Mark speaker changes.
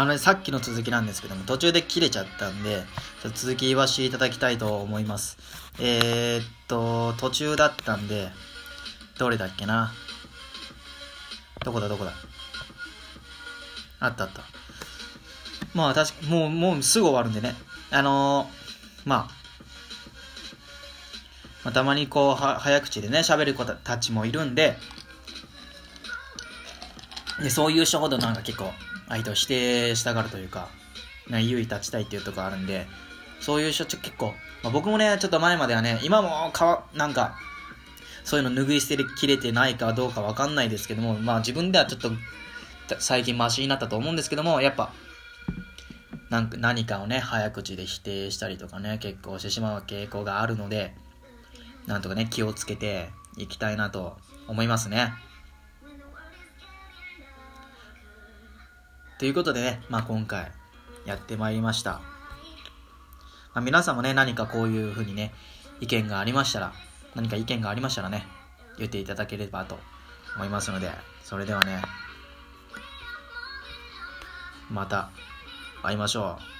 Speaker 1: あの、さっきの続きなんですけども、途中で切れちゃったんで、ちょっと続き言わせていただきたいと思います。えー、っと、途中だったんで、どれだっけな？どこだどこだ？あったあった。まあ確か、もう、もうすぐ終わるんでね。あのー、まあ、まあ、たまにこう、は、早口でね、喋る子たちもいるんで、で、そういう人ほどなんか結構、相手を否定したがるというか、ね、優位立ちたいっていうとこあるんで、そういう人ちょ結構、まあ、僕もね、ちょっと前まではね、今もかわ、なんか、そういうの拭い捨てきれてないかどうかわかんないですけども、まあ自分ではちょっと最近マシになったと思うんですけども、やっぱ、なんか何かをね、早口で否定したりとかね、結構してしまう傾向があるので、なんとかね、気をつけていきたいなと思いますね。ということでね、まあ今回やってまいりました。まあ、皆さんもね、何かこういうふうにね、意見がありましたら、何か意見がありましたらね、言っていただければと思いますので、それではね、また会いましょう。